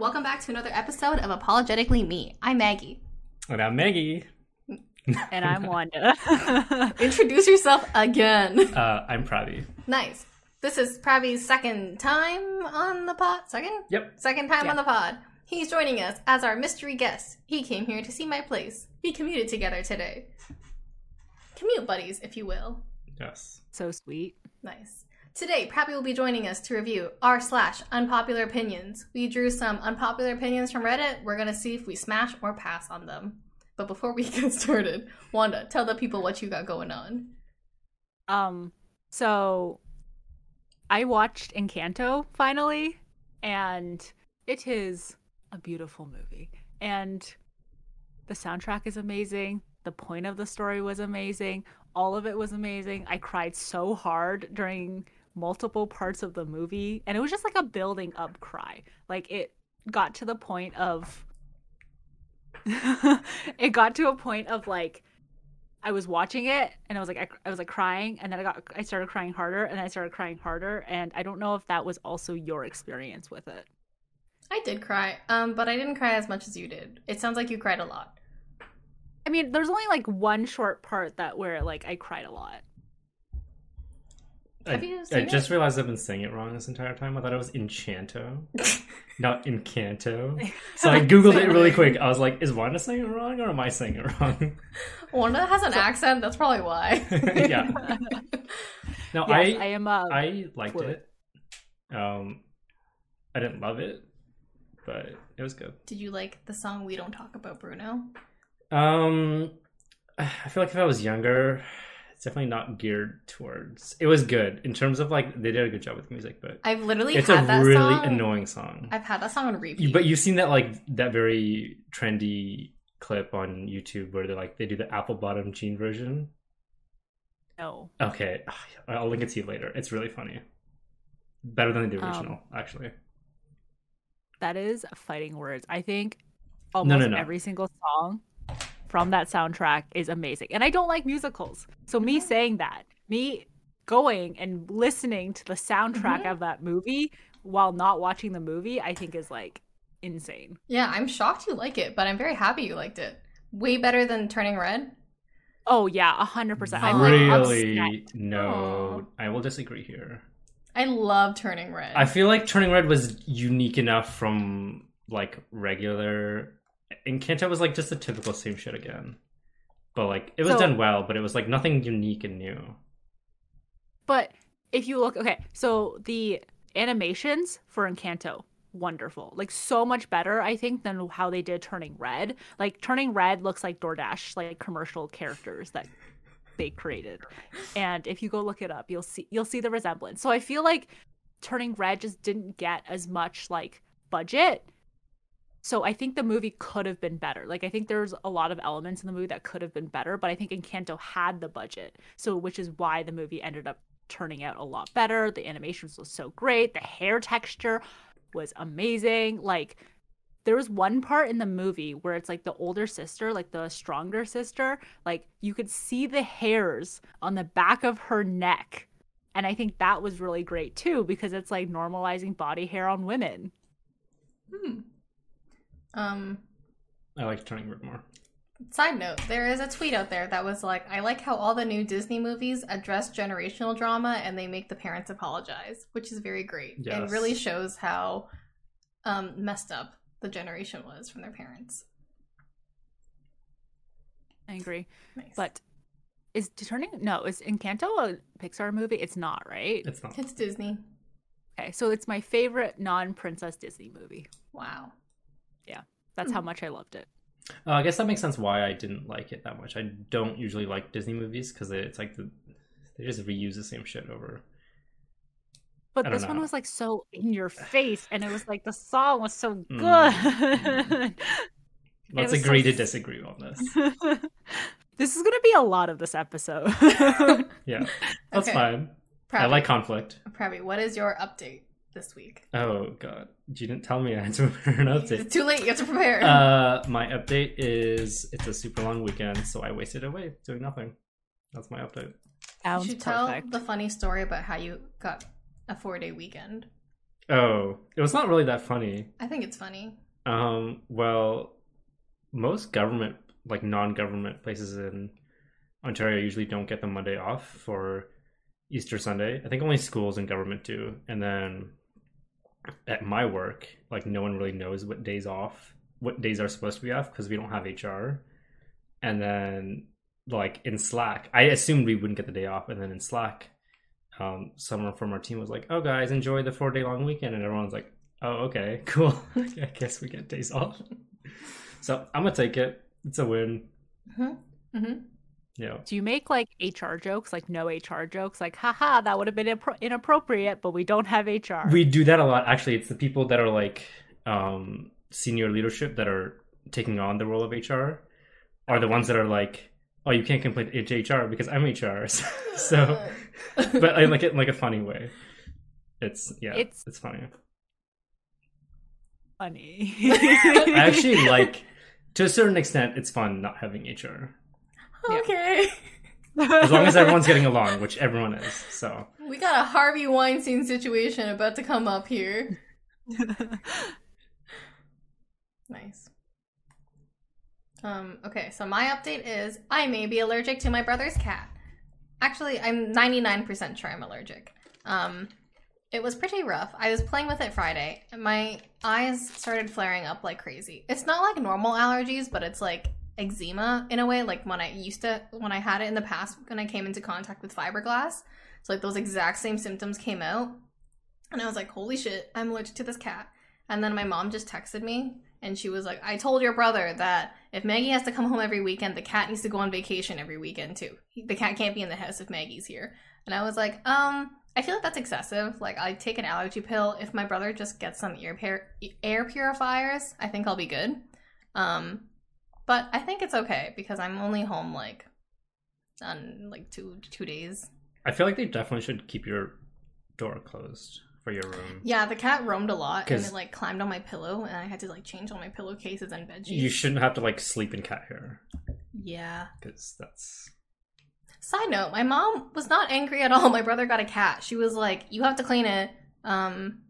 everyone. Welcome back to another episode of Apologetically Me. I'm Maggie. And I'm Maggie. And I'm Wanda. Introduce yourself again. Uh, I'm Pravi. nice. This is Pravi's second time on the pod. Second? Yep. Second time Yeah. on the pod. He's joining us as our mystery guest. He came here to see my place. We commuted together today. Commute buddies, if you will. Yes. so sweet. Nice. Today, Pravi will be joining us to review r slash unpopular opinions. We drew some unpopular opinions from Reddit. We're gonna see if we smash or pass on them. But before we get started, Wanda, tell the people what you got going on. Um, so I watched Encanto finally, and it is a beautiful movie. And the soundtrack is amazing. The point of the story was amazing. All of it was amazing. I cried so hard during multiple parts of the movie, and it was just like a building up cry. Like it got to the point of it got to a point of like I was watching it and I was like I, I was like crying and then I got I started crying harder and I started crying harder and I don't know if that was also your experience with it. I did cry, um, but I didn't cry as much as you did. It sounds like you cried a lot. I mean, there's only like one short part that where like I cried a lot. Have I, you I just it? realized I've been saying it wrong this entire time. I thought it was Enchanto, not Encanto. So I googled it really quick. I was like, is Wanda saying it wrong or am I saying it wrong? Wanda has an accent. That's probably why. yeah. No, Yes, I, I am uh, I liked fluid. it. Um, I didn't love it, but it was good. Did you like the song "We Don't Talk About Bruno"? Um, I feel like if I was younger, it's definitely not geared towards. It was good in terms of like they did a good job with the music, but I've literally it's a that really song. annoying song. I've had that song on repeat. But you've seen that like that very trendy clip on YouTube where they like they do the apple bottom jean version. no. Okay, I'll link it to you later. It's really funny. Better than the Um, original, actually. That is fighting words. I think No, almost no, no. every single song from that soundtrack is amazing. And I don't like musicals. So me saying that, me going and listening to the soundtrack Mhm. of that movie while not watching the movie, I think is like insane. yeah, I'm shocked you like it, but I'm very happy you liked it. Way better than Turning Red. Oh yeah, a hundred percent. I'm like really? upset. no, I will disagree here. I love Turning Red. I feel like Turning Red was unique enough from like regular. Encanto was like just the typical same shit again, but like it was So- done well, but it was like nothing unique and new. But if you look, okay, so the animations for Encanto, wonderful. Like so much better, I think, than how they did Turning Red. Like Turning Red looks like DoorDash, like commercial characters that they created. And if you go look it up, you'll see you'll see the resemblance. So I feel like Turning Red just didn't get as much like budget. So I think the movie could have been better. Like I think there's a lot of elements in the movie that could have been better, but I think Encanto had the budget. So which is why the movie ended up turning out a lot better. The animations was so great. The hair texture was amazing. Like there was one part in the movie where it's like the older sister, like the stronger sister, like you could see the hairs on the back of her neck. And I think that was really great too because it's like normalizing body hair on women. Hmm. Um. I like Turning Red more. Side note: There is a tweet out there that was like, "I like how all the new Disney movies address generational drama and they make the parents apologize," which is very great and really shows how um, messed up the generation was from their parents. I agree. Nice. But is turning no, is Encanto a Pixar movie? It's not, right? It's not. it's Disney. Okay, so it's my favorite non-princess Disney movie. Wow. Yeah, that's how Hmm. much I loved it. Uh, I guess that makes sense why I didn't like it that much. I don't usually like Disney movies because it's like the they just reuse the same shit over. But I don't this one was like so in your face, and it was like the song was so Mm. good. Let's was so agree to disagree on this. this is gonna be a lot of this episode. Yeah, that's Okay. fine. I like conflict. Pravi, what is your update this week? Oh god, you didn't tell me I had to prepare an update. It's too late. You have to prepare. Uh, my update is it's a super long weekend, so I wasted away doing nothing. That's my update. you Sounds should tell perfect. the funny story about how you got a four day weekend. Oh, it was not really that funny. I think it's funny. Um, well, most government, like non-government places in Ontario, usually don't get the Monday off for Easter Sunday. I think only schools and government do. And then at my work, like no one really knows what days off, what days are supposed to be off because we don't have HR. And then like in Slack, I assumed we wouldn't get the day off, and then in Slack, um, someone from our team was like, "Oh, guys, enjoy the four day long weekend," and everyone's like, "Oh, okay, cool. I guess we get days off." so I'm gonna take it. It's a win. Mm-hmm. Yeah. Do you make like HR jokes, like no HR jokes, like haha, that would have been impro- inappropriate, but we don't have HR. We do that a lot. Actually, it's the people that are like um, senior leadership that are taking on the role of HR are the ones that are like, "Oh, you can't complain to HR because I'm HR." so, but I like it in like a funny way. It's yeah, It's- it's it's funny. funny. I actually like to a certain extent. It's fun not having HR okay. as long as everyone's getting along, which everyone is. So We got a Harvey Weinstein situation about to come up here. Nice. Um, okay, so my update is I may be allergic to my brother's cat. Actually, I'm 99% sure I'm allergic. Um, it was pretty rough. I was playing with it Friday, and my eyes started flaring up like crazy. It's not like normal allergies, but it's like eczema in a way, like when I used to, when I had it in the past, when I came into contact with fiberglass. So, like, those exact same symptoms came out. And I was like, holy shit, I'm allergic to this cat. And then my mom just texted me and she was like, I told your brother that if Maggie has to come home every weekend, the cat needs to go on vacation every weekend too. The cat can't be in the house if Maggie's here. And I was like, um, I feel like that's excessive. Like, I take an allergy pill. If my brother just gets some ear air purifiers, I think I'll be good. Um, but I think it's okay because I'm only home like on like two two days. I feel like they definitely should keep your door closed for your room. Yeah, the cat roamed a lot and it like climbed on my pillow and I had to like change all my pillowcases and bed sheets. You shouldn't have to like sleep in cat hair Yeah. because that's Side note, my mom was not angry at all. My brother got a cat. She was like, "You have to clean it." Um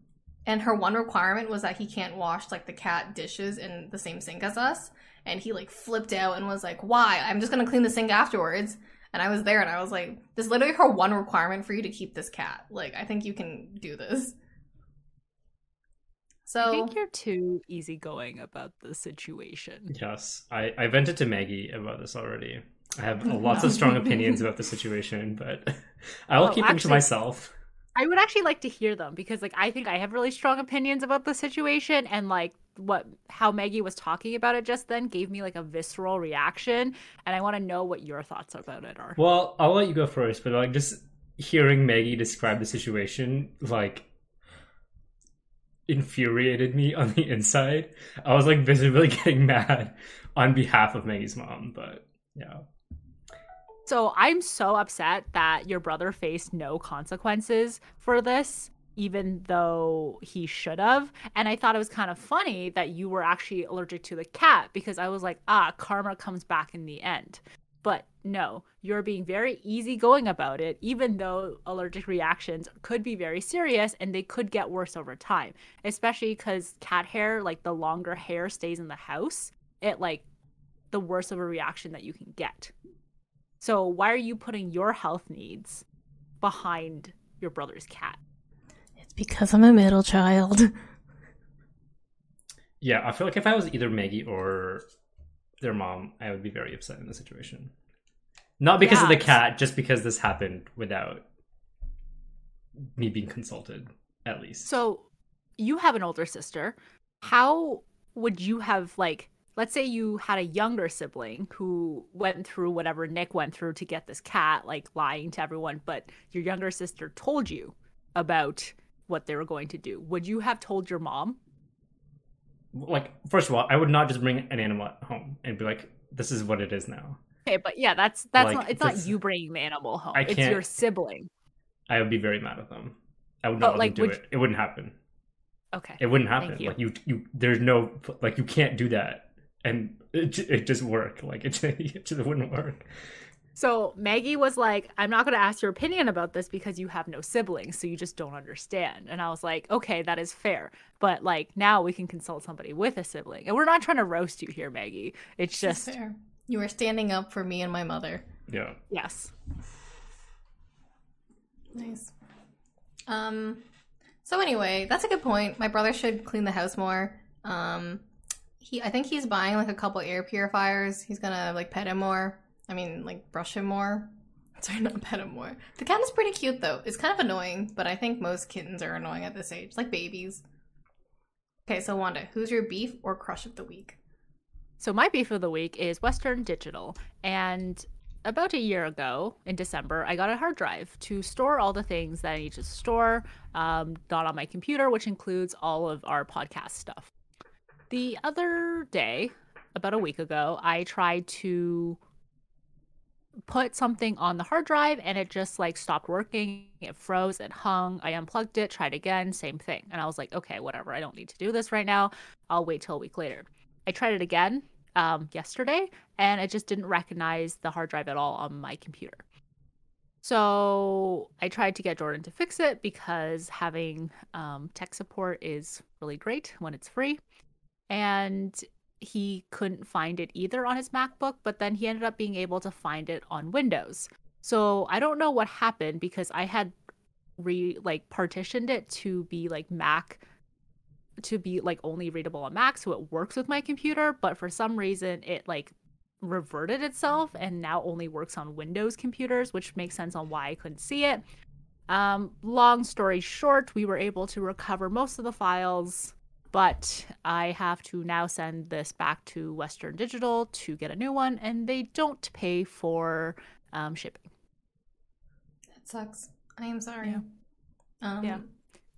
and her one requirement was that he can't wash like the cat dishes in the same sink as us. And he like flipped out and was like, "Why? I'm just going to clean the sink afterwards." And I was there and I was like, "This is literally her one requirement for you to keep this cat. Like, I think you can do this." So I think you're too easygoing about the situation. yes. I I vented to Maggie about this already. I have lots of strong opinions about the situation, but I will Oh, keep them to myself. I would actually like to hear them because like I think I have really strong opinions about the situation and like what how Maggie was talking about it just then gave me like a visceral reaction and I want to know what your thoughts about it are. Well, I'll let you go first, but like just hearing Maggie describe the situation, like infuriated me on the inside. I was like visibly getting mad on behalf of Maggie's mom, but yeah. So I'm so upset that your brother faced no consequences for this, even though he should have. And I thought it was kind of funny that you were actually allergic to the cat because I was like, ah, karma comes back in the end. But no, you're being very easygoing about it, even though allergic reactions could be very serious and they could get worse over time, especially because cat hair, like the longer hair stays in the house, it like the worse of a reaction that you can get. So why are you putting your health needs behind your brother's cat? It's because I'm a middle child. Yeah, I feel like if I was either Maggie or their mom, I would be very upset in the situation. Not because of the cat, just because this happened without me being consulted, at least. So you have an older sister. How would you have like let's say you had a younger sibling who went through whatever Nick went through to get this cat, like lying to everyone, but your younger sister told you about what they were going to do. Would you have told your mom? like first of all, I would not just bring an animal home and be like, "This is what it is now." Okay, but yeah, that's that's Like, not it's that's- not you bringing the animal home. I It's your sibling. I would be very mad at them. I would not like, do it. It wouldn't happen. Okay. It wouldn't happen. you. Like you, you. There's no like you can't do that, and it, it just work. Like it, it just wouldn't work. So Maggie was like, I'm not going to ask your opinion about this because you have no siblings, so you just don't understand. And I was like, okay, that is fair. But like now we can consult somebody with a sibling. And we're not trying to roast you here, Maggie. It's Just just, fair. You were standing up for me and my mother. Yeah. yes. Nice. Um. So anyway, that's a good point. My brother should clean the house more. Um, he, I think he's buying like a couple air purifiers. He's gonna like pet him more. I mean, like brush him more. Sorry, not pet him more. The cat is pretty cute though. It's kind of annoying, but I think most kittens are annoying at this age, like babies. Okay, so Wanda, who's your beef or crush of the week? So my beef of the week is Western Digital. And about a year ago in December, I got a hard drive to store all the things that I need to store, um, not on my computer, which includes all of our podcast stuff. The other day, about a week ago, I tried to put something on the hard drive and it just like stopped working. It froze, it hung. I unplugged it, tried again, same thing. And I was like, okay, whatever. I don't need to do this right now. I'll wait till a week later. I tried it again um, yesterday and it just didn't recognize the hard drive at all on my computer. So I tried to get Jordan to fix it because having um, tech support is really great when it's free. And he couldn't find it either on his MacBook, but then he ended up being able to find it on Windows. So I don't know what happened because I had re like partitioned it to be like Mac to be like only readable on Mac so it works with my computer, but for some reason it like reverted itself and now only works on Windows computers, which makes sense on why I couldn't see it. Um, long story short, we were able to recover most of the files, but I have to now send this back to Western Digital to get a new one, and they don't pay for um, shipping. That sucks. I am sorry. Yeah. Um, Yeah.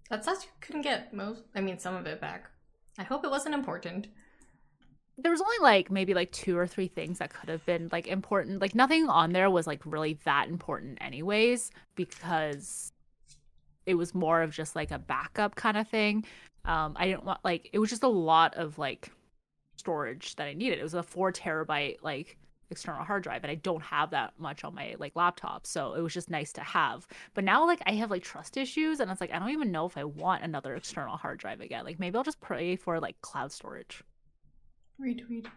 That sucks. You couldn't get most. I mean, some of it back. I hope it wasn't important. There was only like maybe like two or three things that could have been like important. Like nothing on there was like really that important, anyways, because it was more of just like a backup kind of thing. Um, I didn't want like it was just a lot of like storage that I needed. It was a four terabyte like external hard drive, and I don't have that much on my like laptop, so it was just nice to have. But now like I have like trust issues, and it's like I don't even know if I want another external hard drive again. Like maybe I'll just pray for like cloud storage. Retweet.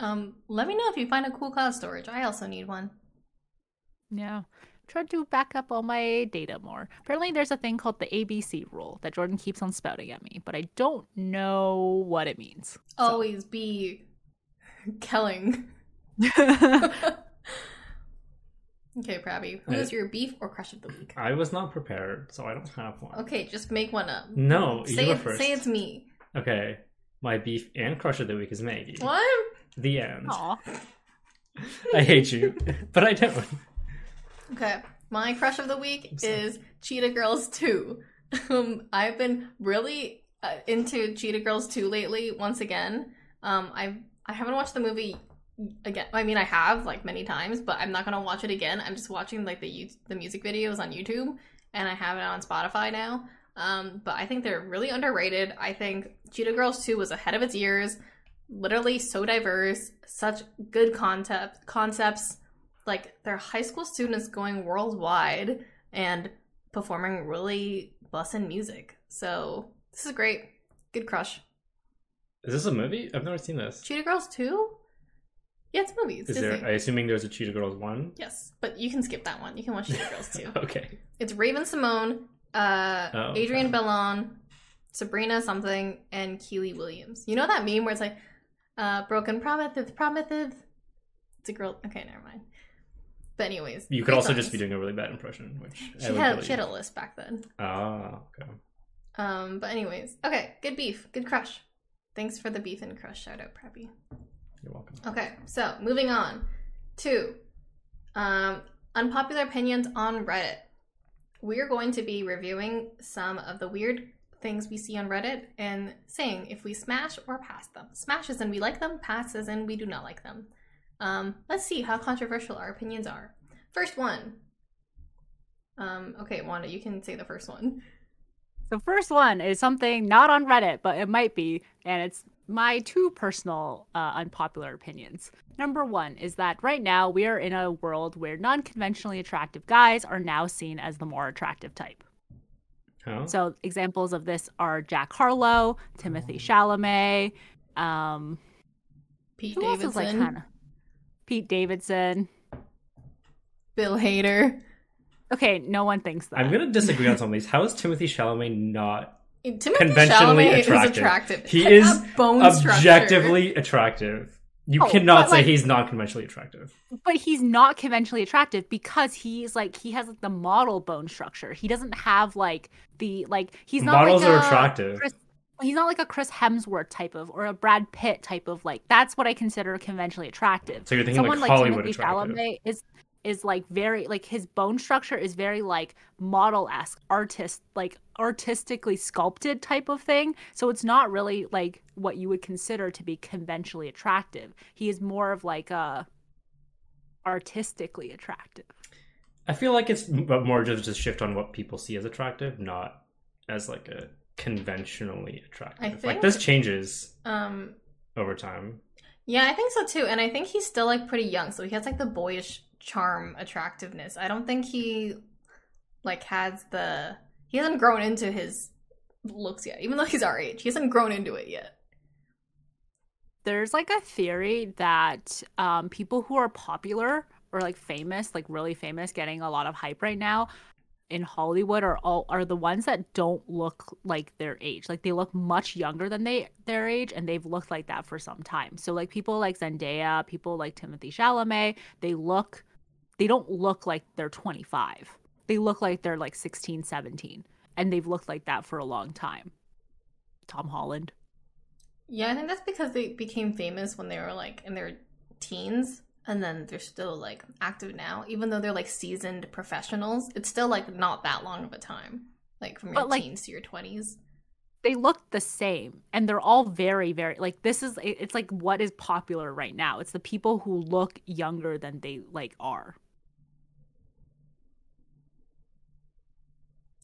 Um, let me know if you find a cool cloud storage. I also need one. Yeah. Try to back up all my data more. Apparently, there's a thing called the ABC rule that Jordan keeps on spouting at me, but I don't know what it means. So- Always be killing. Okay, Prabby. Who is your beef or crush of the week? I was not prepared, so I don't have one. Okay, just make one up. No, Say you go it, first. say it's me. Okay. My beef and crush of the week is Maggie. What? The end. Aw. I hate you, but I don't. Okay, my crush of the week is Cheetah Girls 2. Um, I've been really uh, into Cheetah Girls 2 lately. Once again, um, I I haven't watched the movie again. I mean, I have like many times, but I'm not gonna watch it again. I'm just watching like the the music videos on YouTube, and I have it on Spotify now. Um, but I think they're really underrated. I think Cheetah Girls 2 was ahead of its years. Literally so diverse, such good concept concepts like they're high school students going worldwide and performing really bussin' music. So this is great. Good crush. Is this a movie? I've never seen this. Cheetah Girls 2? Yeah, it's movies. Is Disney. there? I assuming there's a Cheetah Girls one. Yes, but you can skip that one. You can watch Cheetah Girls 2. Okay. It's Raven-Symoné, uh, Oh, Adrienne okay. Bailon, Sabrina something, and Kiely Williams. You know that meme where it's like, uh, broken promise, promise. It's a girl. Okay, never mind. But anyways, You could also just be doing a really bad impression, which She would had she had a list back then. Ah, okay. Um, but anyways, okay, good beef, good crush. Thanks for the beef and crush shout out, Preppy. You're welcome. Okay, so moving on to um, unpopular opinions on Reddit. We're going to be reviewing some of the weird things we see on Reddit and saying if we smash or pass them. Smash as in we like them, pass as in we do not like them. Um, let's see how controversial our opinions are. First one. Um, okay, Wanda, you can say the first one. The first one is something not on Reddit, but it might be, and it's my two personal uh, unpopular opinions. Number one is that right now we are in a world where non conventionally attractive guys are now seen as the more attractive type. Huh? So examples of this are Jack Harlow, Timothy Chalamet, um, Pete who else is like Davidson, kind of Pete Davidson. Bill Hader. Okay, no one thinks that. I'm gonna disagree on some of these. How is Timothy Chalamet not Timothy conventionally Chalamet attractive? is attractive. He Check is out bone structure. objectively attractive. You Oh, cannot say like- he's not conventionally attractive. but he's not conventionally attractive because he's like he has like the model bone structure. He doesn't have like the like he's not Models like are a attractive. Chris, he's not like a Chris Hemsworth type of or a Brad Pitt type of like that's what I consider conventionally attractive. So you're thinking Someone like like, Hollywood Timothy attractive. Chalamet is is like very like his bone structure is very like model esque artist like artistically sculpted type of thing. So it's not really like what you would consider to be conventionally attractive. He is more of like a artistically attractive. I feel like it's more just a shift on what people see as attractive, not as like a conventionally attractive. I Like this changes Um, over time. yeah, I think so too. And I think he's still like pretty young, so he has like the boyish charm, attractiveness. I don't think he like has the he hasn't grown into his looks yet, even though he's our age. He hasn't grown into it yet. There's like a theory that um, people who are popular or like famous, like really famous, getting a lot of hype right now in Hollywood are all are the ones that don't look like their age. Like they look much younger than they their age, and they've looked like that for some time. So like people like Zendaya, people like Timothy Chalamet, they look, they don't look like they're 25. They look like they're like 16, 17, and they've looked like that for a long time. Tom Holland. Yeah, I think that's because they became famous when they were like in their teens and then they're still like active now. Even though they're like seasoned professionals, it's still like not that long of a time. Like from your But, like- teens to your 20s. they look the same and they're all very very like this is it's like what is popular right now it's the people who look younger than they like are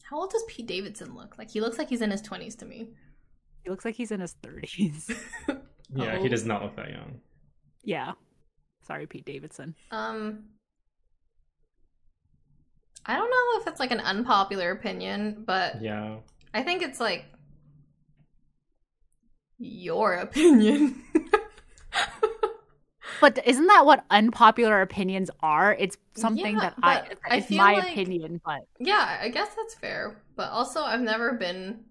How old does Pete Davidson look? Like he looks like he's in his 20s to me. he looks like he's in his 30s Yeah, Oh. he does not look that young. yeah sorry pete davidson Um I don't know if it's like an unpopular opinion, but Yeah. I think it's like your opinion. but isn't that what unpopular opinions are it's something Yeah, that i but I it's my like- opinion but yeah, I guess that's fair. But also I've never been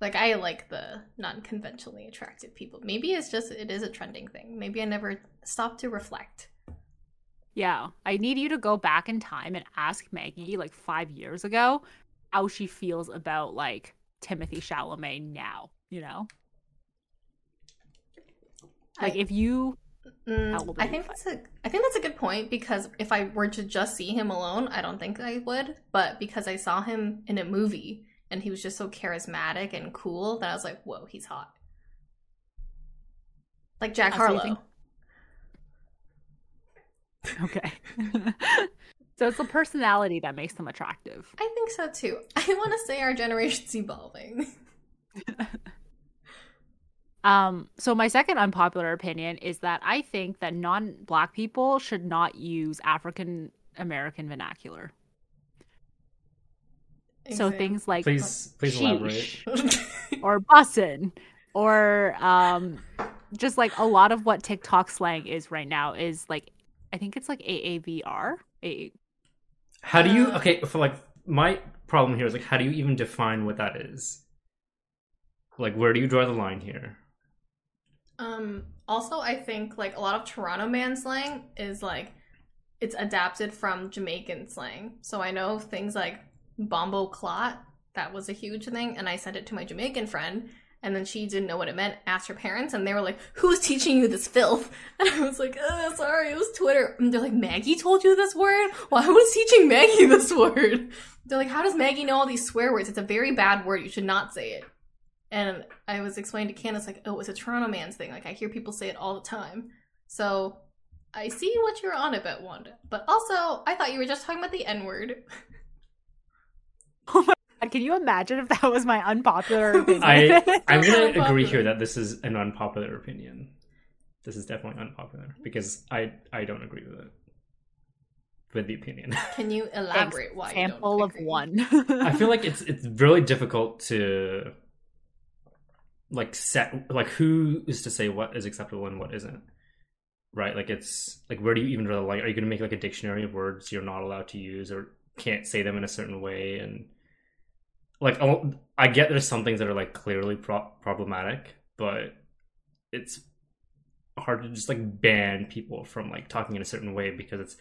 like I like the non-conventionally attractive people. Maybe it's just it is a trending thing. Maybe I never stopped to reflect. yeah i need you to go back in time and ask maggie like five years ago how she feels about like timothy chalamet now you know like I- if you Mm, How old are I think that's a I think that's a good point because if I were to just see him alone, I don't think I would. But because I saw him in a movie and he was just so charismatic and cool that I was like, whoa, he's hot. Like Jack so you Harlow. Okay. so it's the personality that makes them attractive. I think so too. I want to say our generation's evolving. Um, so my second unpopular opinion is that I think that non-black people should not use African American vernacular. So things like Please please sheesh or bussin or um just like a lot of what TikTok slang is right now is like I think it's like AAVE. A- How do you Uh, okay, for like my problem here is like how do you even define what that is? Like where do you draw the line here? Um, also, I think like a lot of Toronto man slang is like it's adapted from Jamaican slang. So I know things like bombo clot, that was a huge thing, and I sent it to my Jamaican friend, and then she didn't know what it meant, asked her parents, and they were like, Who's teaching you this filth? And I was like, uh, sorry, it was Twitter. And they're like, Maggie told you this word? Well, I was teaching Maggie this word. They're like, How does Maggie know all these swear words? It's a very bad word. You should not say it. And I was explaining to Candace, like, oh, it's a Toronto man's thing. Like, I hear people say it all the time. So I see what you're on about, Wanda. But also, I thought you were just talking about the N word. Oh God, can you imagine if that was my unpopular opinion? I I'm gonna agree here that this is an unpopular opinion. This is definitely unpopular because I I don't agree with it. With the opinion. Can you elaborate why? you don't Example of agree? one. I feel like it's it's really difficult to like set like who is to say what is acceptable and what isn't. Right? Like it's like where do you even draw the line? Are you gonna make like a dictionary of words you're not allowed to use or can't say them in a certain way and like I'll- I get there's some things that are like clearly pro- problematic, but it's hard to just like ban people from like talking in a certain way because it's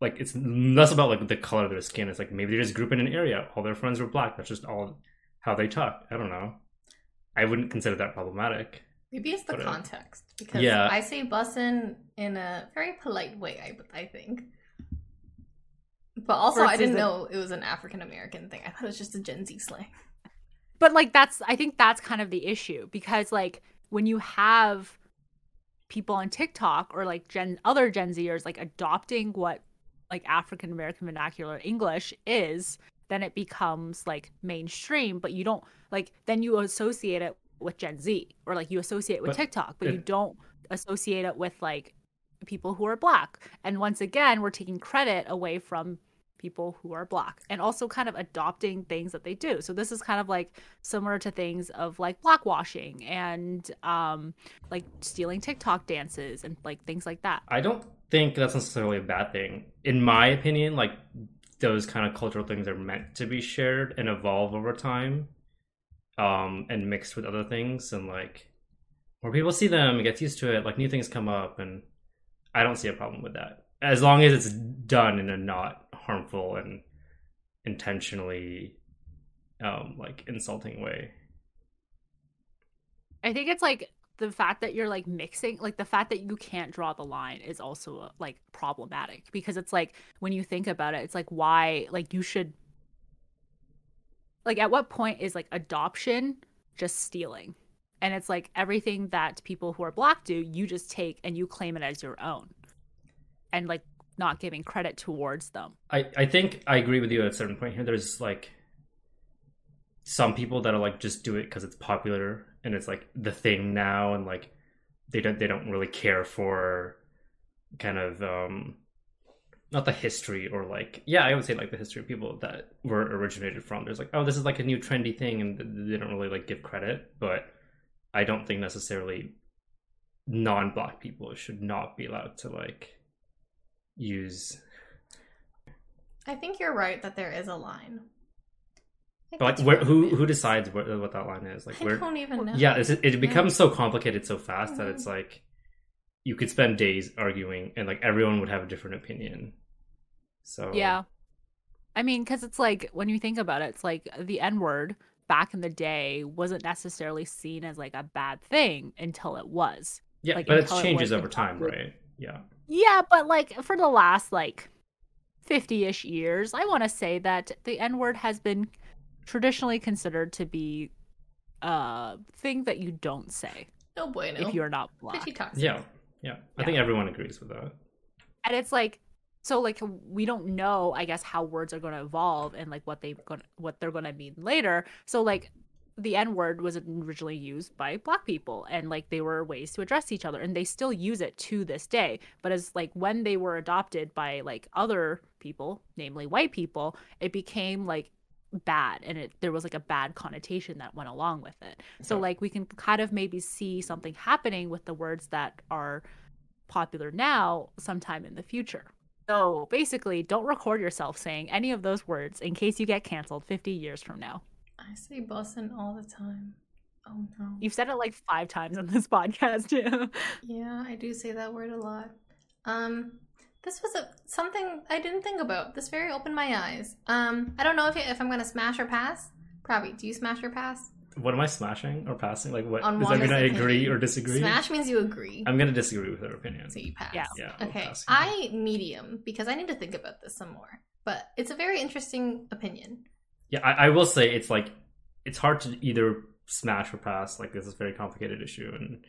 like it's less about like the color of their skin. It's like maybe they just grew up in an area. All their friends were black. That's just all how they talk. I don't know. I wouldn't consider that problematic. Maybe it's the But, uh, context because yeah. I say bussin in a very polite way. I I think. But also, I didn't know it was an African American thing. I thought it was just a Gen Z slang. but like that's I think that's kind of the issue because like when you have people on TikTok or like Gen other Gen Zers like adopting what like African American vernacular English is, then it becomes like mainstream, but you don't like then you associate it with Gen Z or like you associate it with But TikTok, but you don't associate it with like people who are black. And once again, we're taking credit away from people who are black and also kind of adopting things that they do. So this is kind of like similar to things of like blackwashing and um like stealing TikTok dances and like things like that. I don't think that's necessarily a bad thing. In my opinion, like those kind of cultural things are meant to be shared and evolve over time, um, and mixed with other things, and like more people see them and gets used to it. Like new things come up, and I don't see a problem with that as long as it's done in a not harmful and intentionally, um, like insulting way. I think it's like the fact that you're like mixing like the fact that you can't draw the line is also uh, like problematic because it's like when you think about it it's like why like you should like at what point is like adoption just stealing and it's like everything that people who are black do you just take and you claim it as your own and like not giving credit towards them I, I think I agree with you at a certain point here. There's like some people that are like just do it because it's popular and it's like the thing now, and like they don't they don't really care for kind of um not the history or like yeah I would say like the history of people that were originated from. There's like oh this is like a new trendy thing and they don't really like give credit, but I don't think necessarily non-black people should not be allowed to like use I think you're right that there is a line. I But like, where, who who decides what, what that line is? Like, I where? don't even know. Yeah, it becomes so complicated so fast that Mhm. it's like you could spend days arguing, and like everyone would have a different opinion. So Yeah. I mean, because it's like when you think about it, it's like the N word back in the day wasn't necessarily seen as like a bad thing until it was. yeah, like, but it until it changes over time, right? Yeah, Yeah, but like for the last like 50 ish years, I want to say that the N word has been traditionally considered to be a thing that you don't say No bueno. if you're not black. Yeah, yeah. I think everyone agrees with that. and it's like so like we don't know i guess how words are going to evolve and like what they going what they're going to mean later so like the n word was originally used by black people and like they were ways to address each other and they still use it to this day but as like when they were adopted by like other people namely white people it became like bad and it there was like a bad connotation that went along with it so like we can kind of maybe see something happening with the words that are popular now sometime in the future. So basically, don't record yourself saying any of those words in case you get canceled 50 years from now. I say bussin all the time. Oh no. You've said it like five times on this podcast. Yeah. Yeah, I do say that word a lot. Um, this was a something I didn't think about. This very opened my eyes. Um, I don't know if if I'm gonna smash or pass. Probably. Do you smash or pass? What am I smashing or passing? Like, what On is that Wanda's going to agree or disagree? Smash means you agree. I'm going to disagree with her opinion. So you pass. Yeah. Yeah. Okay. I medium because I need to think about this some more. But it's a very interesting opinion. Yeah, I, I will say it's like it's hard to either smash or pass. Like this is a very complicated issue, and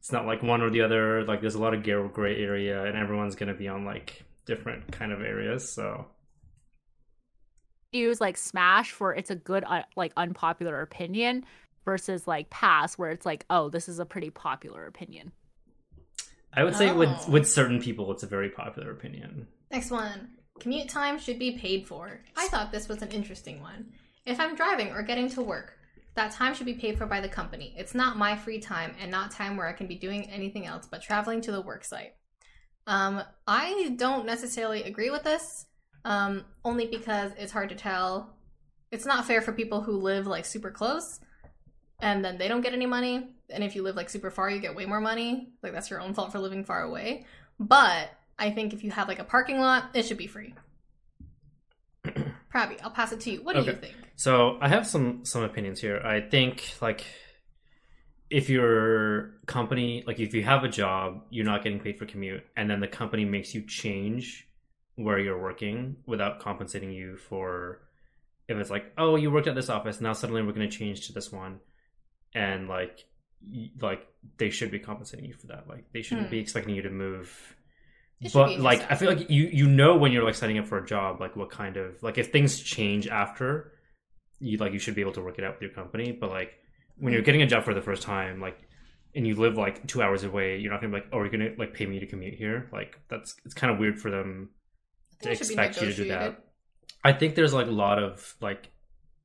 it's not like one or the other. Like there's a lot of gray, gray area, and everyone's gonna be on like different kind of areas. So use like smash for it's a good uh, like unpopular opinion versus like pass where it's like oh this is a pretty popular opinion. I would say with Oh. with certain people, it's a very popular opinion. Next one. Commute time should be paid for. I thought this was an interesting one. If I'm driving or getting to work, that time should be paid for by the company. It's not my free time and not time where I can be doing anything else but traveling to the work site. Um, I don't necessarily agree with this, um, only because it's hard to tell. It's not fair for people who live like super close and then they don't get any money. And if you live like super far, you get way more money. Like that's your own fault for living far away. But I think if you have like a parking lot, it should be free. Prabby, I'll pass it to you. What do you think? So I have some some opinions here. I think like if your company like if you have a job, you're not getting paid for commute, and then the company makes you change where you're working without compensating you for if it's like oh you worked at this office now suddenly we're going to change to this one and like y- like they should be compensating you for that like they shouldn't Hmm. be expecting you to move It but like i feel like you you know when you're like signing up for a job like what kind of like if things change after you like you should be able to work it out with your company. But like when you're getting a job for the first time like and you live like two hours away you're not gonna be like oh you're gonna like pay me to commute here? Like that's it's kind of weird for them to think it should be expect you to do that. i think there's like a lot of like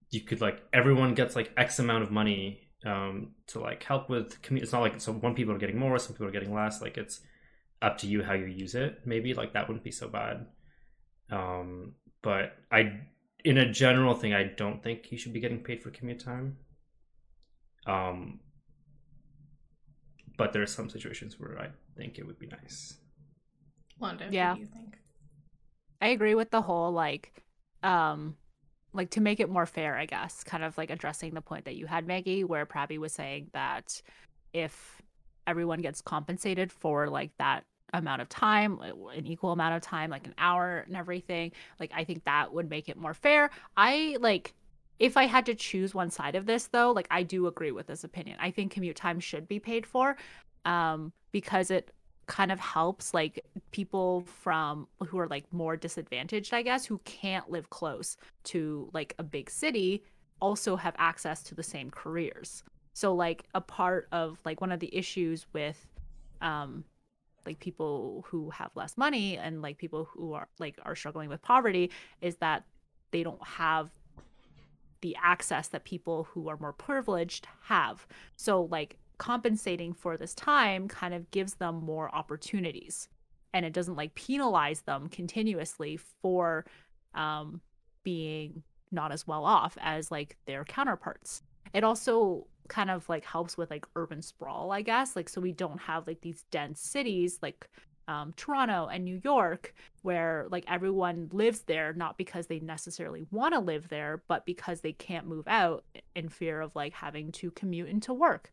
you could like everyone gets like x amount of money um to like help with commute it's not like so one people are getting more some people are getting less like it's up to you how you use it maybe like that wouldn't be so bad um but i in a general thing i don't think you should be getting paid for commute time um but there are some situations where i think it would be nice Wanda, Yeah. what do you think? I agree with the whole like um like to make it more fair, I guess, kind of like addressing the point that you had, Maggie, where Prabby was saying that if everyone gets compensated for like that amount of time, an equal amount of time, like an hour and everything, like I think that would make it more fair. I like if I had to choose one side of this though, like I do agree with this opinion. I think commute time should be paid for um because it kind of helps like people from who are like more disadvantaged i guess who can't live close to like a big city also have access to the same careers so like a part of like one of the issues with um like people who have less money and like people who are like are struggling with poverty is that they don't have the access that people who are more privileged have. So like compensating for this time kind of gives them more opportunities. And it doesn't like penalize them continuously for um being not as well off as like their counterparts it also kind of like helps with like urban sprawl i guess like so we don't have like these dense cities like um, toronto and new york where like everyone lives there not because they necessarily want to live there but because they can't move out in fear of like having to commute into work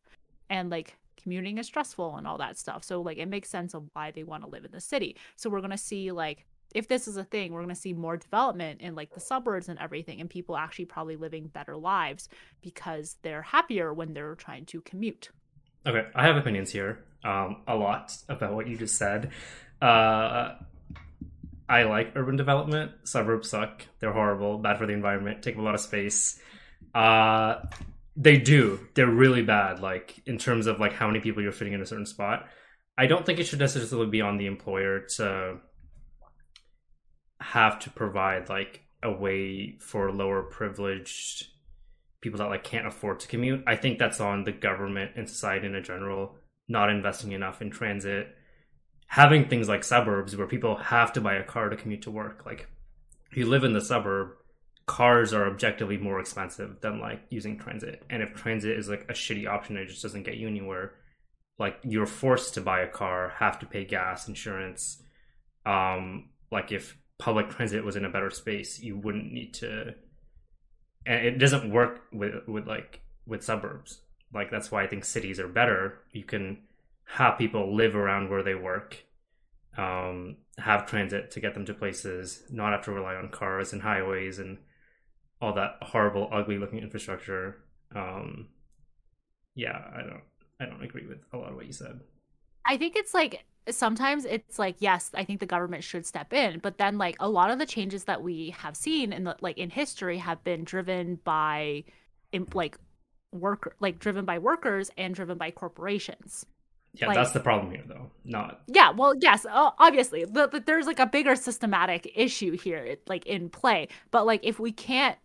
and like commuting is stressful and all that stuff. So like it makes sense of why they want to live in the city. So we're going to see like if this is a thing we're going to see more development in like the suburbs and everything and people actually probably living better lives because they're happier when they're trying to commute Okay, I have opinions here, um, a lot about what you just said. Uh, I like urban development. Suburbs suck. They're horrible, bad for the environment, take up a lot of space. Uh, they do. They're really bad. Like in terms of like how many people you're fitting in a certain spot. I don't think it should necessarily be on the employer to have to provide like a way for lower privileged people that like can't afford to commute. I think that's on the government and society in general not investing enough in transit, having things like suburbs where people have to buy a car to commute to work. Like if you live in the suburb, cars are objectively more expensive than like using transit. And if transit is like a shitty option, it just doesn't get you anywhere. Like you're forced to buy a car, have to pay gas, insurance. Um, like if public transit was in a better space, you wouldn't need to and it doesn't work with with like with suburbs. Like that's why i think cities are better. You can have people live around where they work um have transit to get them to places not have to rely on cars and highways and all that horrible ugly looking infrastructure. Um yeah i don't i don't agree with a lot of what you said. I think it's like sometimes it's like yes i think the government should step in but then like a lot of the changes that we have seen in the like in history have been driven by in, like worker like driven by workers and driven by corporations Yeah, Like- that's the problem here, though. Not yeah well yes obviously the, the, there's like a bigger systematic issue here like in play but like if we can't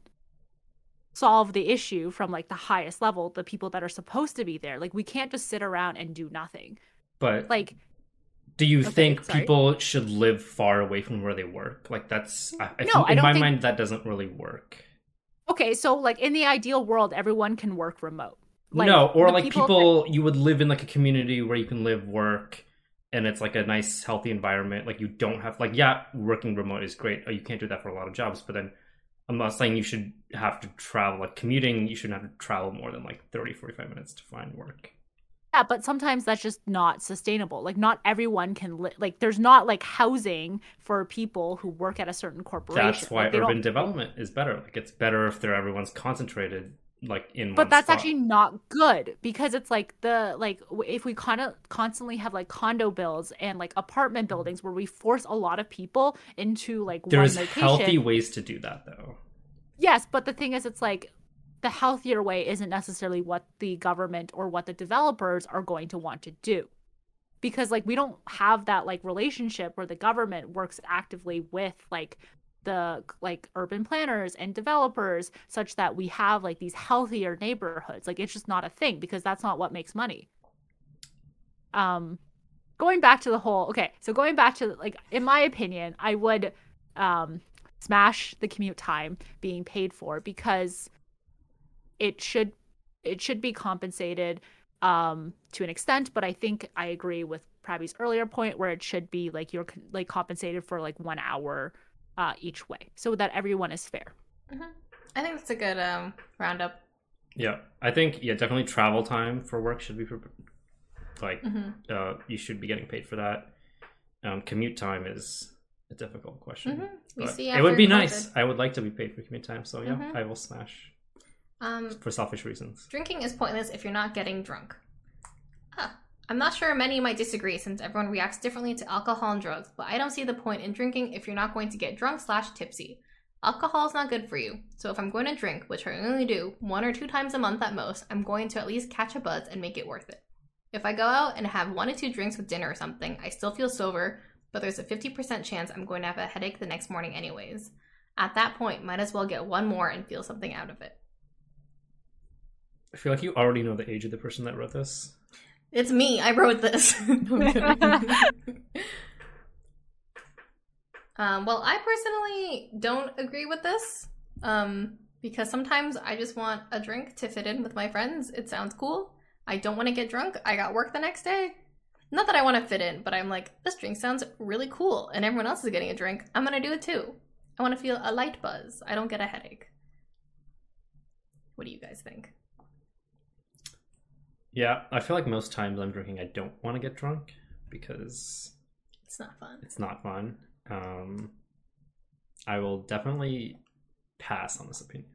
solve the issue from like the highest level the people that are supposed to be there like we can't just sit around and do nothing but like do you Okay, think sorry. people should live far away from where they work? Like that's I, I No, in my think- mind that doesn't really work. okay so like in the ideal world everyone can work remote Like, no, or like people people, you would live in like a community where you can live, work, and it's like a nice, healthy environment. Like you don't have like yeah, working remote is great. Oh, You can't do that for a lot of jobs, but then I'm not saying you should have to travel like commuting. You shouldn't have to travel more than like 30, 45 minutes to find work. Yeah, but sometimes that's just not sustainable. Like not everyone can li- like there's not like housing for people who work at a certain corporation. That's why Like, urban development is better. Like it's better if they're everyone's concentrated like in one But that's spot. actually not good because it's like the like if we kind of constantly have like condo bills and like apartment mm-hmm. buildings where we force a lot of people into like there's one location. healthy ways to do that though. Yes, but the thing is, it's like the healthier way isn't necessarily what the government or what the developers are going to want to do. Because like we don't have that like relationship where the government works actively with like the like urban planners and developers such that we have like these healthier neighborhoods. Like it's just not a thing because that's not what makes money. Um going back to the whole okay, so going back to like in my opinion, I would um smash the commute time being paid for because it should it should be compensated um to an extent but i think i agree with Prabby's earlier point where it should be like you're like compensated for like one hour uh each way so that everyone is fair I think that's a good um, roundup. Yeah, I think yeah, definitely travel time for work should be pro- like hmm uh, you should be getting paid for that. Um, commute time is a difficult question. hmm We but see it would be COVID. nice. I would like to be paid for commute time, so yeah, Mhm. I will smash Um, for selfish reasons. Drinking is pointless if you're not getting drunk. Ah, I'm not sure many might disagree since everyone reacts differently to alcohol and drugs, but I don't see the point in drinking if you're not going to get drunk slash tipsy. Alcohol is not good for you, so if I'm going to drink, which I only do one or two times a month at most, I'm going to at least catch a buzz and make it worth it. If I go out and have one or two drinks with dinner or something, I still feel sober, but there's a 50% chance I'm going to have a headache the next morning anyways. At that point, might as well get one more and feel something out of it. I feel like you already know the age of the person that wrote this. It's me. I wrote this. No, I'm kidding. um, well, I personally don't agree with this um, because sometimes I just want a drink to fit in with my friends. It sounds cool. I don't want to get drunk. I got work the next day. Not that I want to fit in, but I'm like, this drink sounds really cool, and everyone else is getting a drink. I'm gonna do it too. I want to feel a light buzz. I don't get a headache. What do you guys think? Yeah, I feel like most times I'm drinking, I don't want to get drunk because It's not fun. it's not fun. Um, I will definitely pass on this opinion.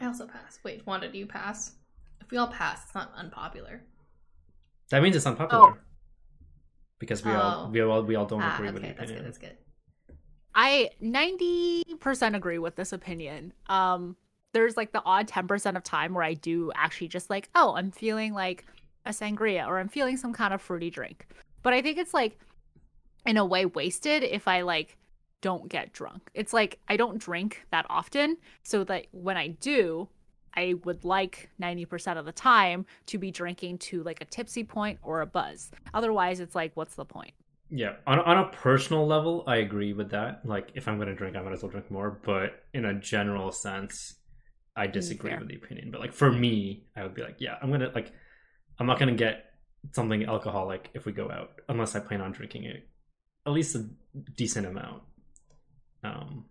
I also pass. Wait, Wanda, do you pass? If we all pass, it's not unpopular. That means it's unpopular. Oh. Because we Oh. all we all we all don't ah, agree with the okay, that's opinion. good. That's good. I 90% agree with this opinion. Um there's like the odd 10% of time where I do actually just like, oh, I'm feeling like a sangria or I'm feeling some kind of fruity drink. But I think it's like in a way wasted if I like don't get drunk. It's like I don't drink that often, so that when I do, I would like 90% of the time to be drinking to like a tipsy point or a buzz. Otherwise, it's like what's the point? Yeah, on a, on a personal level, I agree with that. Like, if I'm going to drink, I might as well drink more. But in a general sense, I mm, disagree fair. with the opinion. But like for me, I would be like, yeah, I'm gonna like, I'm not gonna get something alcoholic if we go out unless I plan on drinking it at least a decent amount. Um,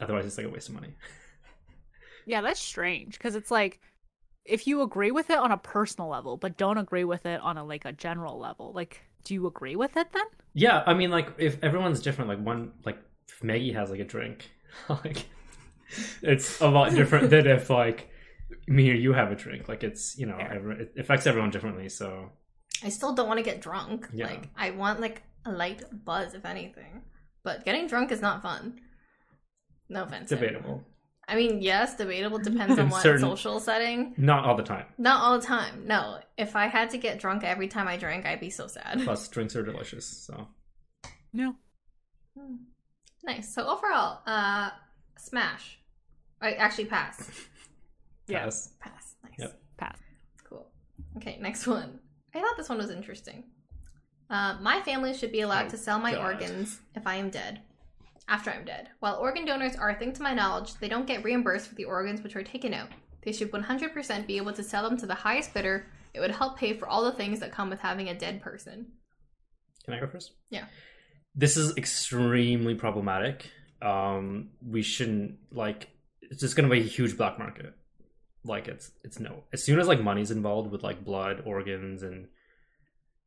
otherwise, it's like a waste of money. Yeah, that's strange because it's like if you agree with it on a personal level but don't agree with it on a like a general level, like do you agree with it then? Yeah, I mean, like if everyone's different, like one, like if Maggie has like a drink, like it's a lot different than if like me or you have a drink. Like it's you know, every, it affects everyone differently. So I still don't want to get drunk. Yeah. Like I want like a light buzz, if anything. But getting drunk is not fun. No offense. Debatable. I mean, yes, debatable depends on what certain- social setting. Not all the time. Not all the time. No. If I had to get drunk every time I drank, I'd be so sad. Plus, drinks are delicious. So No. Hmm. Nice. So overall, uh smash. I actually pass. Yeah. pass. Pass. Nice. Yep. Pass. Cool. Okay, next one. I thought this one was interesting. Uh, my family should be allowed Oh, to sell my God. organs if I am dead. After I'm dead. While organ donors are a thing to my knowledge, they don't get reimbursed for the organs which are taken out. They should 100% be able to sell them to the highest bidder. It would help pay for all the things that come with having a dead person. Can I go first? Yeah. This is extremely problematic. Um, we shouldn't like. It's just going to be a huge black market. Like it's it's no. As soon as like money's involved with like blood, organs, and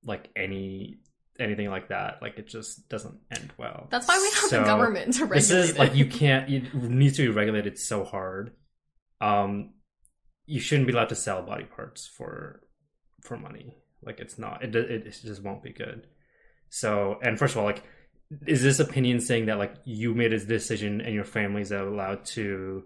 like any anything like that, like it just doesn't end well. That's why we have So, the government to regulate This is it. like you can't. It needs to be regulated so hard. Um, you shouldn't be allowed to sell body parts for for money. Like it's not. It it, it just won't be good. So, and first of all, like, is this opinion saying that like you made a decision and your family's allowed to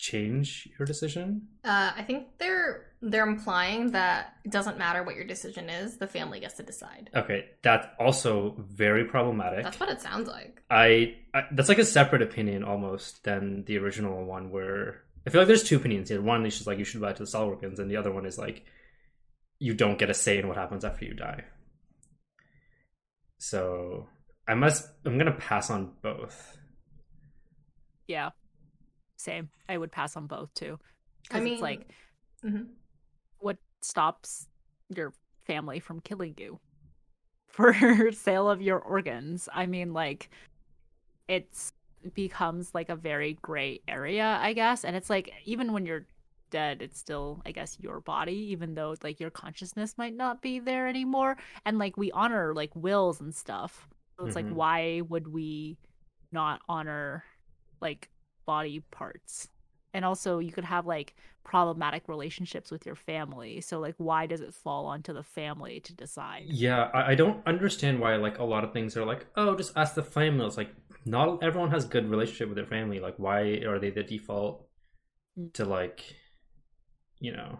change your decision? Uh, I think they're they're implying that it doesn't matter what your decision is, the family gets to decide. Okay, that's also very problematic. That's what it sounds like. I, I that's like a separate opinion almost than the original one where I feel like there's two opinions here. One is just like you should buy to the cell and the other one is like you don't get a say in what happens after you die. So I must I'm gonna pass on both. Yeah. Same. I would pass on both too. I 'Cause mean, it's like mhm. what stops your family from killing you for sale of your organs? I mean, like it's becomes like a very gray area, I guess. And it's like even when you're dead, it's still, I guess, your body, even though like your consciousness might not be there anymore. And like we honor like wills and stuff. So it's Mhm. like why would we not honor like body parts? And also you could have like problematic relationships with your family. So like why does it fall onto the family to decide? Yeah, I, I don't understand why like a lot of things are like, oh, just ask the family. It's like not everyone has good relationship with their family. Like, why are they the default Mm. to like, you know?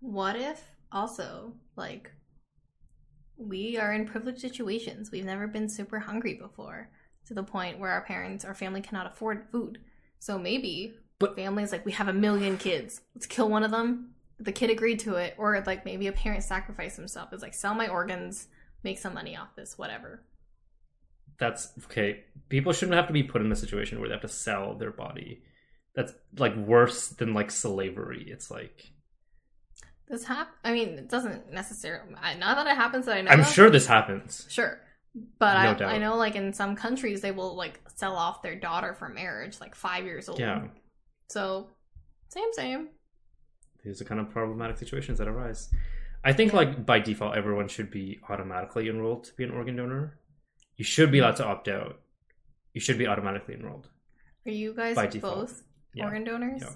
What if also like we are in privileged situations? We've never been super hungry before to the point where our parents our family cannot afford food. So maybe But- families like we have a million kids. Let's kill one of them. The kid agreed to it, or like maybe a parent sacrificed himself. It's like sell my organs, make some money off this, whatever. That's okay. People shouldn't have to be put in a situation where they have to sell their body. That's like worse than like slavery. It's like This hap- I mean, it doesn't necessarily. Not that it happens that I know. I'm of. sure this happens. Sure. But No I. I know, like in some countries, they will like sell off their daughter for marriage, like five years old. Yeah, So, same, same. these are kind of problematic situations that arise. I think like by default, everyone should be automatically enrolled to be an organ donor. You should be allowed to opt out. You should be automatically enrolled. Are you guys By default. both Yeah. organ donors? Yeah.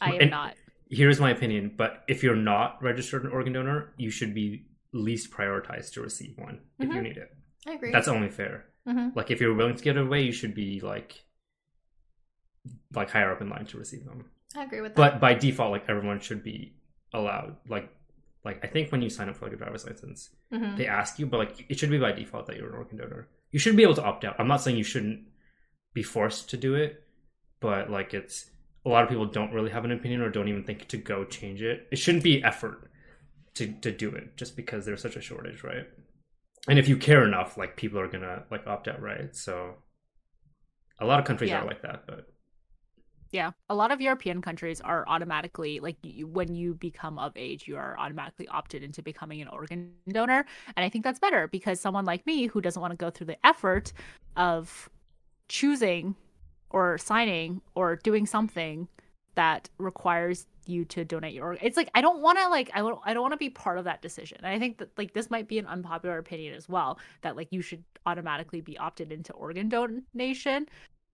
I am And- not. Here's my opinion, but if you're not registered an organ donor, you should be least prioritized to receive one if you Mhm. need it. I agree. That's only fair. hmm Like if you're willing to give it away, you should be like like higher up in line to receive them. I agree with that. But by default, like everyone should be allowed. Like like I think when you sign up for like a driver's license, Mhm. they ask you, but like it should be by default that you're an organ donor. You should be able to opt out. I'm not saying you shouldn't be forced to do it, but like it's a lot of people don't really have an opinion or don't even think to go change it. It shouldn't be effort to to do it just because there's such a shortage, right? And if you care enough, like people are gonna like opt out, right? So a lot of countries Yeah. are like that, but Yeah, a lot of European countries are automatically like you, when you become of age, you are automatically opted into becoming an organ donor, and I think that's better because someone like me who doesn't want to go through the effort of choosing or signing or doing something that requires you to donate your organ. It's like I don't want to like I don't I don't want to be part of that decision. And I think that like this might be an unpopular opinion as well that like you should automatically be opted into organ donation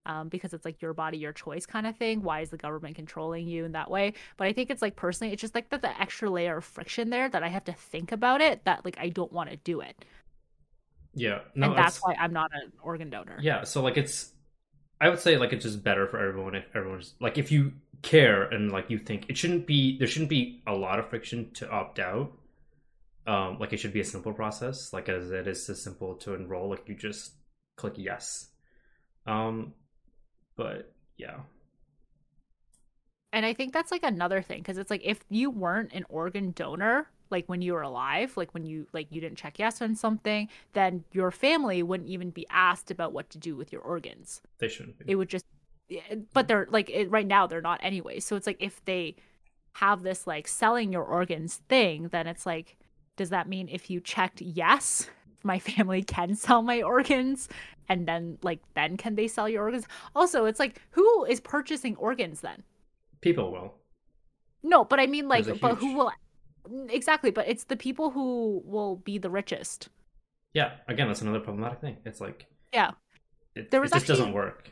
um, because it's like your body, your choice kind of thing. Why is the government controlling you in that way? But I think it's like personally, it's just like that the extra layer of friction there that I have to think about it that like I don't want to do it. Yeah, no, and that's why I'm not an organ donor. Yeah, so like it's I would say like it's just better for everyone if everyone's like if you care and like you think it shouldn't be there shouldn't be a lot of friction to opt out. Um like it should be a simple process, like as it is as simple to enroll, like you just click yes. Um but yeah. And I think that's like another thing because it's like if you weren't an organ donor, like when you were alive, like when you like you didn't check yes on something, then your family wouldn't even be asked about what to do with your organs. They shouldn't be. It would just, but they're like it, right now they're not anyway. So it's like if they have this like selling your organs thing, then it's like, does that mean if you checked yes, my family can sell my organs, and then like then can they sell your organs? Also, it's like who is purchasing organs then? People will. No, but I mean like, a but who will? Exactly, but it's the people who will be the richest. Yeah, again, that's another problematic thing. It's like Yeah. it, There was it just actually- doesn't work.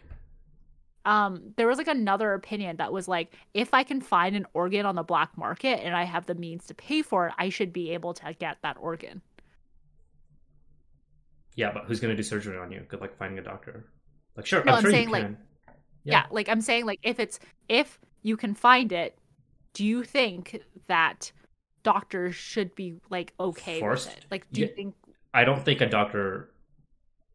Um, there was like another opinion that was like, if I can find an organ on the black market and I have the means to pay for it, I should be able to get that organ. Yeah, but who's gonna do surgery on you? Good luck finding a doctor. Like sure, No, I'm I'm sure saying, you like, can. Yeah. like I'm saying, like if it's if you can find it, do you think that doctors should be like okay Forced? with it? Like, do you think? I don't think a doctor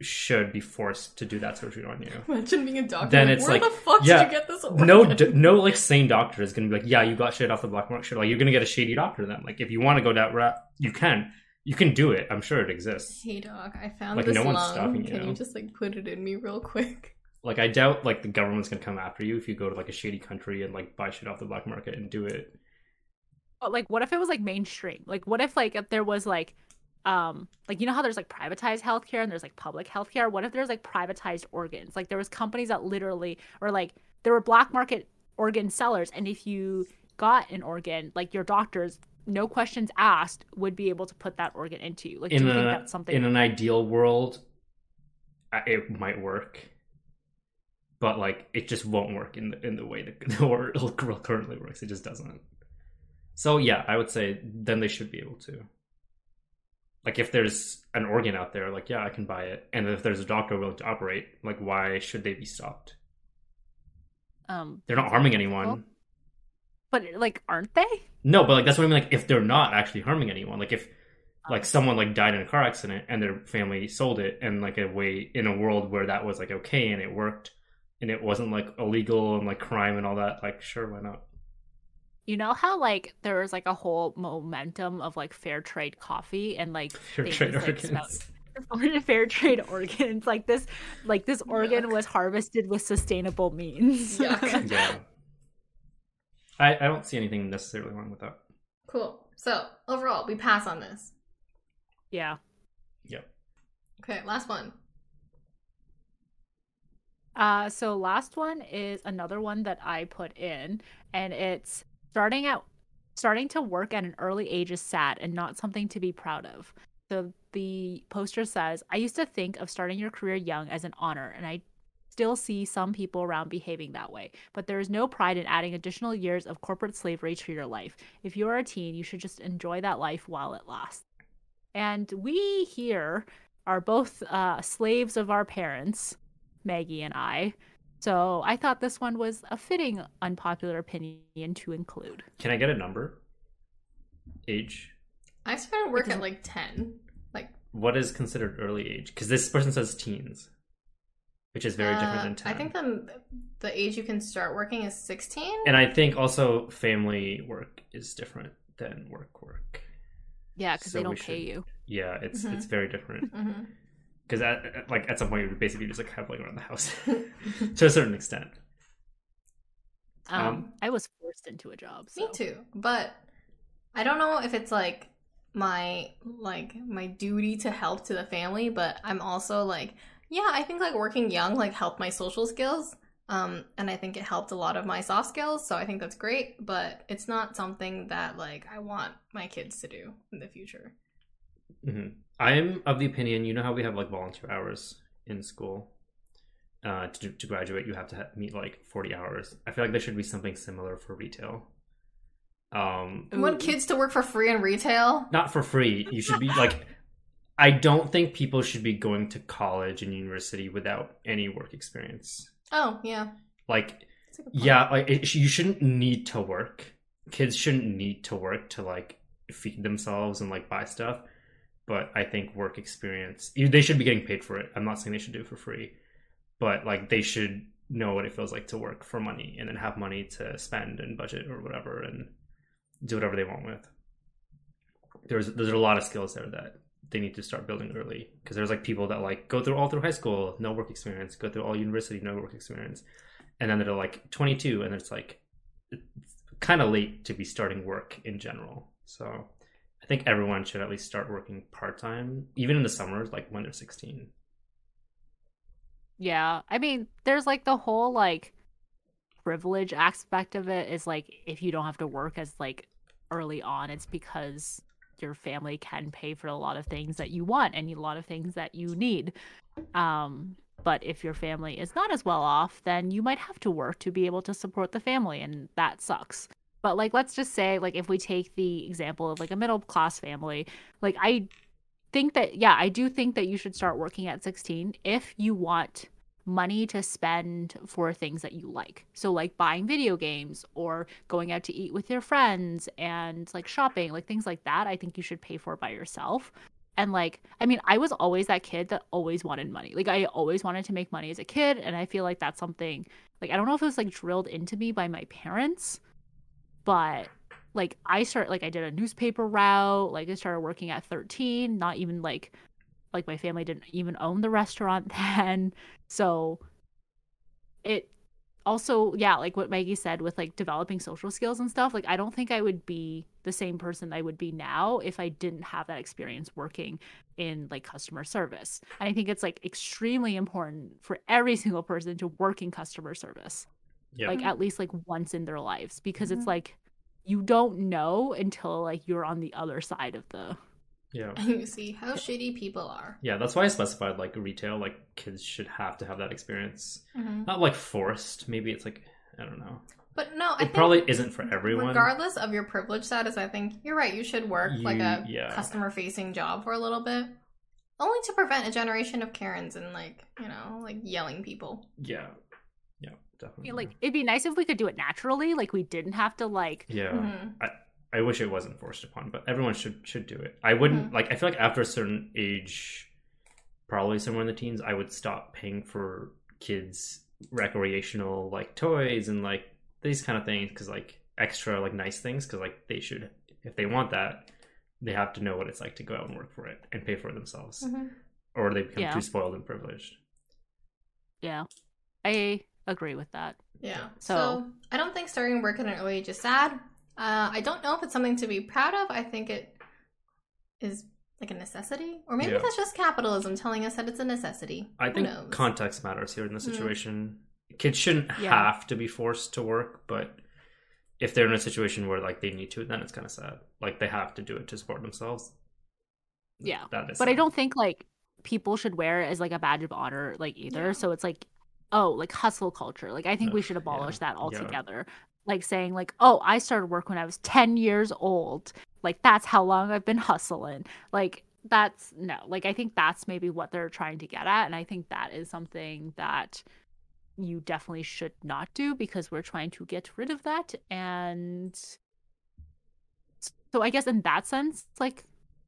should be forced to do that surgery on you. Imagine being a doctor. Then like, it's Where like- the fuck yeah, did you get this? Organ? No, d- no, like sane doctor is gonna be like, yeah, you got shit off the black market. Sure, like you're gonna get a shady doctor then. Like if you want to go that route, you can. You can do it. I'm sure it exists. Hey doc, I found Like, this no one's lung. stopping Can you. you just like put it in me real quick? Like I doubt like the government's gonna come after you if you go to like a shady country and like buy shit off the black market and do it. But like, what if it was like mainstream? Like, what if like if there was like, um, like you know how there's like privatized healthcare and there's like public healthcare. What if there's like privatized organs? Like there was companies that literally, or like there were black market organ sellers, and if you got an organ, like your doctors, no questions asked, would be able to put that organ into you. Like, do in you think a that's something? in an ideal world, it might work, but like it just won't work in the in the way that the world currently works. It just doesn't. So yeah, I would say then they should be able to. Like if there's an organ out there, like yeah, I can buy it, and if there's a doctor willing to operate, like why should they be stopped? um, They're not harming anyone. but like, aren't they? No, but like that's what I mean. Like if they're not actually harming anyone, like if like someone like died in a car accident and their family sold it, and like a way in a world where that was like okay and it worked, and it wasn't like illegal and like crime and all that, like sure, why not? You know how like there was like a whole momentum of like fair trade coffee and like Fair trade like, organs. about- fair trade organs like this like this organ Yuck. was harvested with sustainable means Yeah, I I don't see anything necessarily wrong with that. Cool. So overall, we pass on this. yeah Yep. Okay, last one. uh so last one is another one that i put in and it's starting out starting to work at an early age is sad and not something to be proud of. So the poster says i used to think of starting your career young as an honor and i still see some people around behaving that way. But there is no pride in adding additional years of corporate slavery to your life. If you are a teen you should just enjoy that life while it lasts. And we here are both uh, slaves of our parents maggie and i so i thought this one was a fitting unpopular opinion to include Can I get a number? Age? I started work at like ten. Like What is considered early age? Because this person says teens, which is very different uh, than ten. I think the the age you can start working is sixteen. and I think also family work is different than work work. yeah because So they don't pay should- you Yeah, it's Mhm. it's very different hmm because at, at- like at some point you would basically just like traveling around the house to a certain extent. um, Um, i was forced into a job so. Me too, but I don't know if it's like my like my duty to help to the family, but I'm also like, yeah, I think like working young like helped my social skills. Um, and I think it helped a lot of my soft skills, so I think that's great, but it's not something that like I want my kids to do in the future. hmm I'm of the opinion. You know how we have like volunteer hours in school. Uh, to to graduate, you have to ha- meet like forty hours. I feel like there should be something similar for retail. Um, You want kids to work for free in retail? not for free. You should be like, I don't think people should be going to college and university without any work experience. Oh yeah. Like, That's a good point. yeah, like it, you shouldn't need to work. Kids shouldn't need to work to like feed themselves and like buy stuff. But I think work experience they should be getting paid for it. I'm not saying they should do it for free, but like they should know what it feels like to work for money and then have money to spend and budget or whatever and do whatever they want with. There's there's a lot of skills there that they need to start building early because there's like people that like go through all through high school, no work experience, go through all university, no work experience, and then they're like 22 and it's like kind of late to be starting work in general. So think everyone should at least start working part time, even in the summers, like when they're 16. Yeah. I mean, there's like the whole like privilege aspect of it is like if you don't have to work as like early on, it's because your family can pay for a lot of things that you want and a lot of things that you need. Um, but if your family is not as well off, then you might have to work to be able to support the family, and that sucks. But like, let's just say, like, if we take the example of like a middle class family, like I think that yeah, I do think that you should start working at 16 if you want money to spend for things that you like. So like buying video games or going out to eat with your friends and like shopping, like things like that, I think you should pay for by yourself. And like, I mean, I was always that kid that always wanted money. Like I always wanted to make money as a kid, and I feel like that's something like I don't know if it was like drilled into me by my parents, but like I start like I did a newspaper route, like I started working at 13, not even like like my family didn't even own the restaurant then. So it also yeah, like what Maggie said with like developing social skills and stuff, like I don't think I would be the same person I would be now if I didn't have that experience working in like customer service. And I think it's like extremely important for every single person to work in customer service Yeah. like at least like once in their lives because Mhm. it's like you don't know until like you're on the other side of the yeah. And you see how shitty people are. Yeah, that's why I specified like retail, like kids should have to have that experience. Mhm. Not like forced. Maybe it's like I don't know. But no, I It think probably isn't for everyone. regardless of your privilege status, I think you're right. You should work like a yeah. customer facing job for a little bit, only to prevent a generation of Karens and like you know like yelling people. Yeah. Yeah, I definitely. mean, like it'd be nice if we could do it naturally like we didn't have to like Yeah. Mhm. I wish it wasn't forced upon, but everyone should should do it. I wouldn't Mhm. like I feel like after a certain age, probably somewhere in the teens, I would stop paying for kids recreational like toys and like these kind of things cuz like extra like nice things cuz like they should if they want that, they have to know what it's like to go out and work for it and pay for it themselves Mhm. or they become Yeah. too spoiled and privileged. yeah i agree with that Yeah. So- So, I don't think starting work at an early age is sad. Uh, I don't know if it's something to be proud of. I think it is like a necessity, or maybe Yeah. that's just capitalism telling us that it's a necessity. I Who think knows? context matters here in the Mm. situation. Kids shouldn't Yeah. have to be forced to work, but if they're in a situation where like they need to, then it's kind of sad. Like they have to do it to support themselves. Yeah. that is. but i don't think like people should wear it as like a badge of honor like either Yeah. so it's like oh like hustle culture like i think we should abolish yeah. that Yeah. altogether like saying like oh i started work when i was 10 years old like that's how long i've been hustling like that's no like i think that's maybe what they're trying to get at and i think that is something that you definitely should not do because we're trying to get rid of that and so i guess in that sense like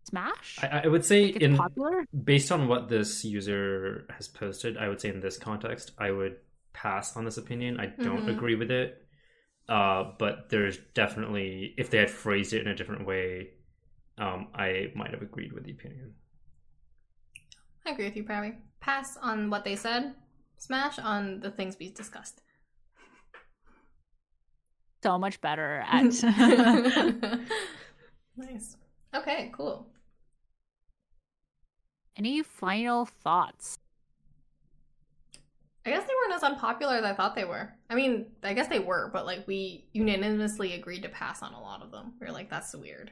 smash I, I would say like it's in popular based on what this user has posted, I would say in this context, I would pass on this opinion. I don't Mhm. agree with it. Uh, but there's definitely if they had phrased it in a different way, um, I might have agreed with the opinion. I agree with you, Pravi. Pass on what they said. Smash on the things we discussed. so much better at nice. Okay, cool. Any final thoughts I guess they weren't as unpopular as I thought they were. I mean, I guess they were, but like we unanimously agreed to pass on a lot of them. We are like, that's weird.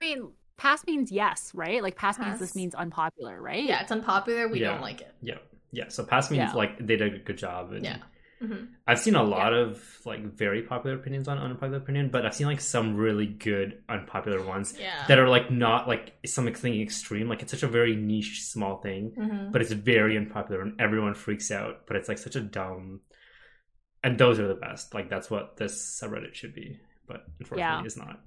i mean pass means yes right like pass, means this means unpopular right Yeah, it's unpopular. We Yeah. don't like it. Yeah, yeah. So pass means Yeah. like they did a good job, and Yeah. Hmm I've seen a lot of like very popular opinions on unpopular opinion, but I've seen like some really good unpopular ones Yeah. that are like not like something extreme. Like it's such a very niche, small thing, hmm but it's very unpopular and everyone freaks out. But it's like such a dumb, and those are the best. Like that's what this subreddit should be, but unfortunately, Yeah. it's not.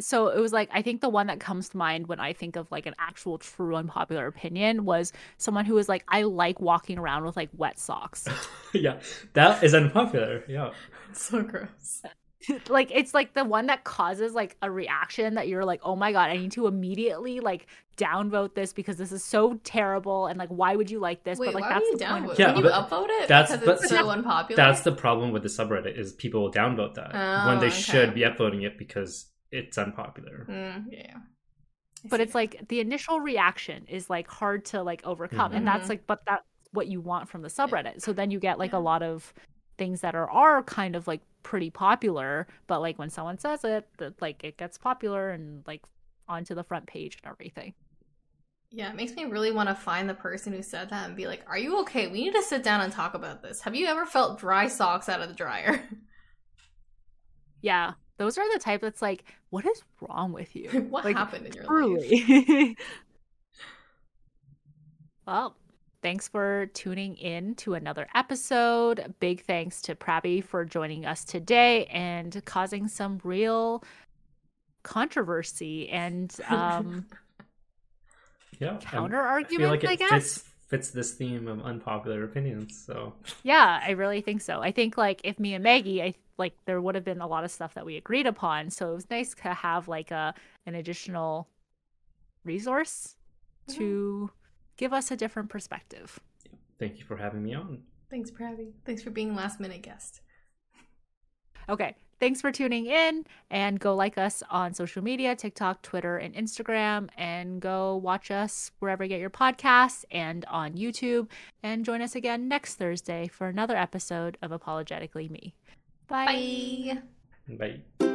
So it was like I think the one that comes to mind when I think of like an actual true unpopular opinion was someone who was like I like walking around with like wet socks. yeah, that is unpopular. Yeah, So gross. like it's like the one that causes like a reaction that you're like, "Oh my god, I need to immediately like downvote this because this is so terrible and like why would you like this?" Wait, but like why that's would you the downvote? of- Yeah, Can you but upvote it that's- because it's so unpopular? that's the problem with the subreddit is people will downvote that Oh, when they okay. should be upvoting it because it's unpopular. Mm, yeah. But it's like the initial reaction is like hard to like overcome and Mhm. that's like but that's what you want from the subreddit so then you get like Yeah. a lot of things that are are kind of like pretty popular but like when someone says it that like it gets popular and like onto the front page and everything Yeah, it makes me really want to find the person who said that and be like, "Are you okay? We need to sit down and talk about this. Have you ever felt dry socks out of the dryer? yeah those are the type that's like what is wrong with you? What Like, happened in your life?" truly. Well thanks for tuning in to another episode. Big thanks to Prabby for joining us today and causing some real controversy and um Yeah, and counter I like I, guess. fits fits this theme of unpopular opinions. So. Yeah i really think so. I think like if me and maggie i like there would have been a lot of stuff that we agreed upon so it was nice to have like a an additional resource Mhm. to give us a different perspective thank you for having me on. Thanks, Pravi. Thanks for being last minute guest. Okay. Thanks for tuning in and go like us on social media TikTok, Twitter, and Instagram. And go watch us wherever you get your podcasts and on YouTube. And join us again next Thursday for another episode of Apologetically Me. Bye. Bye. Bye.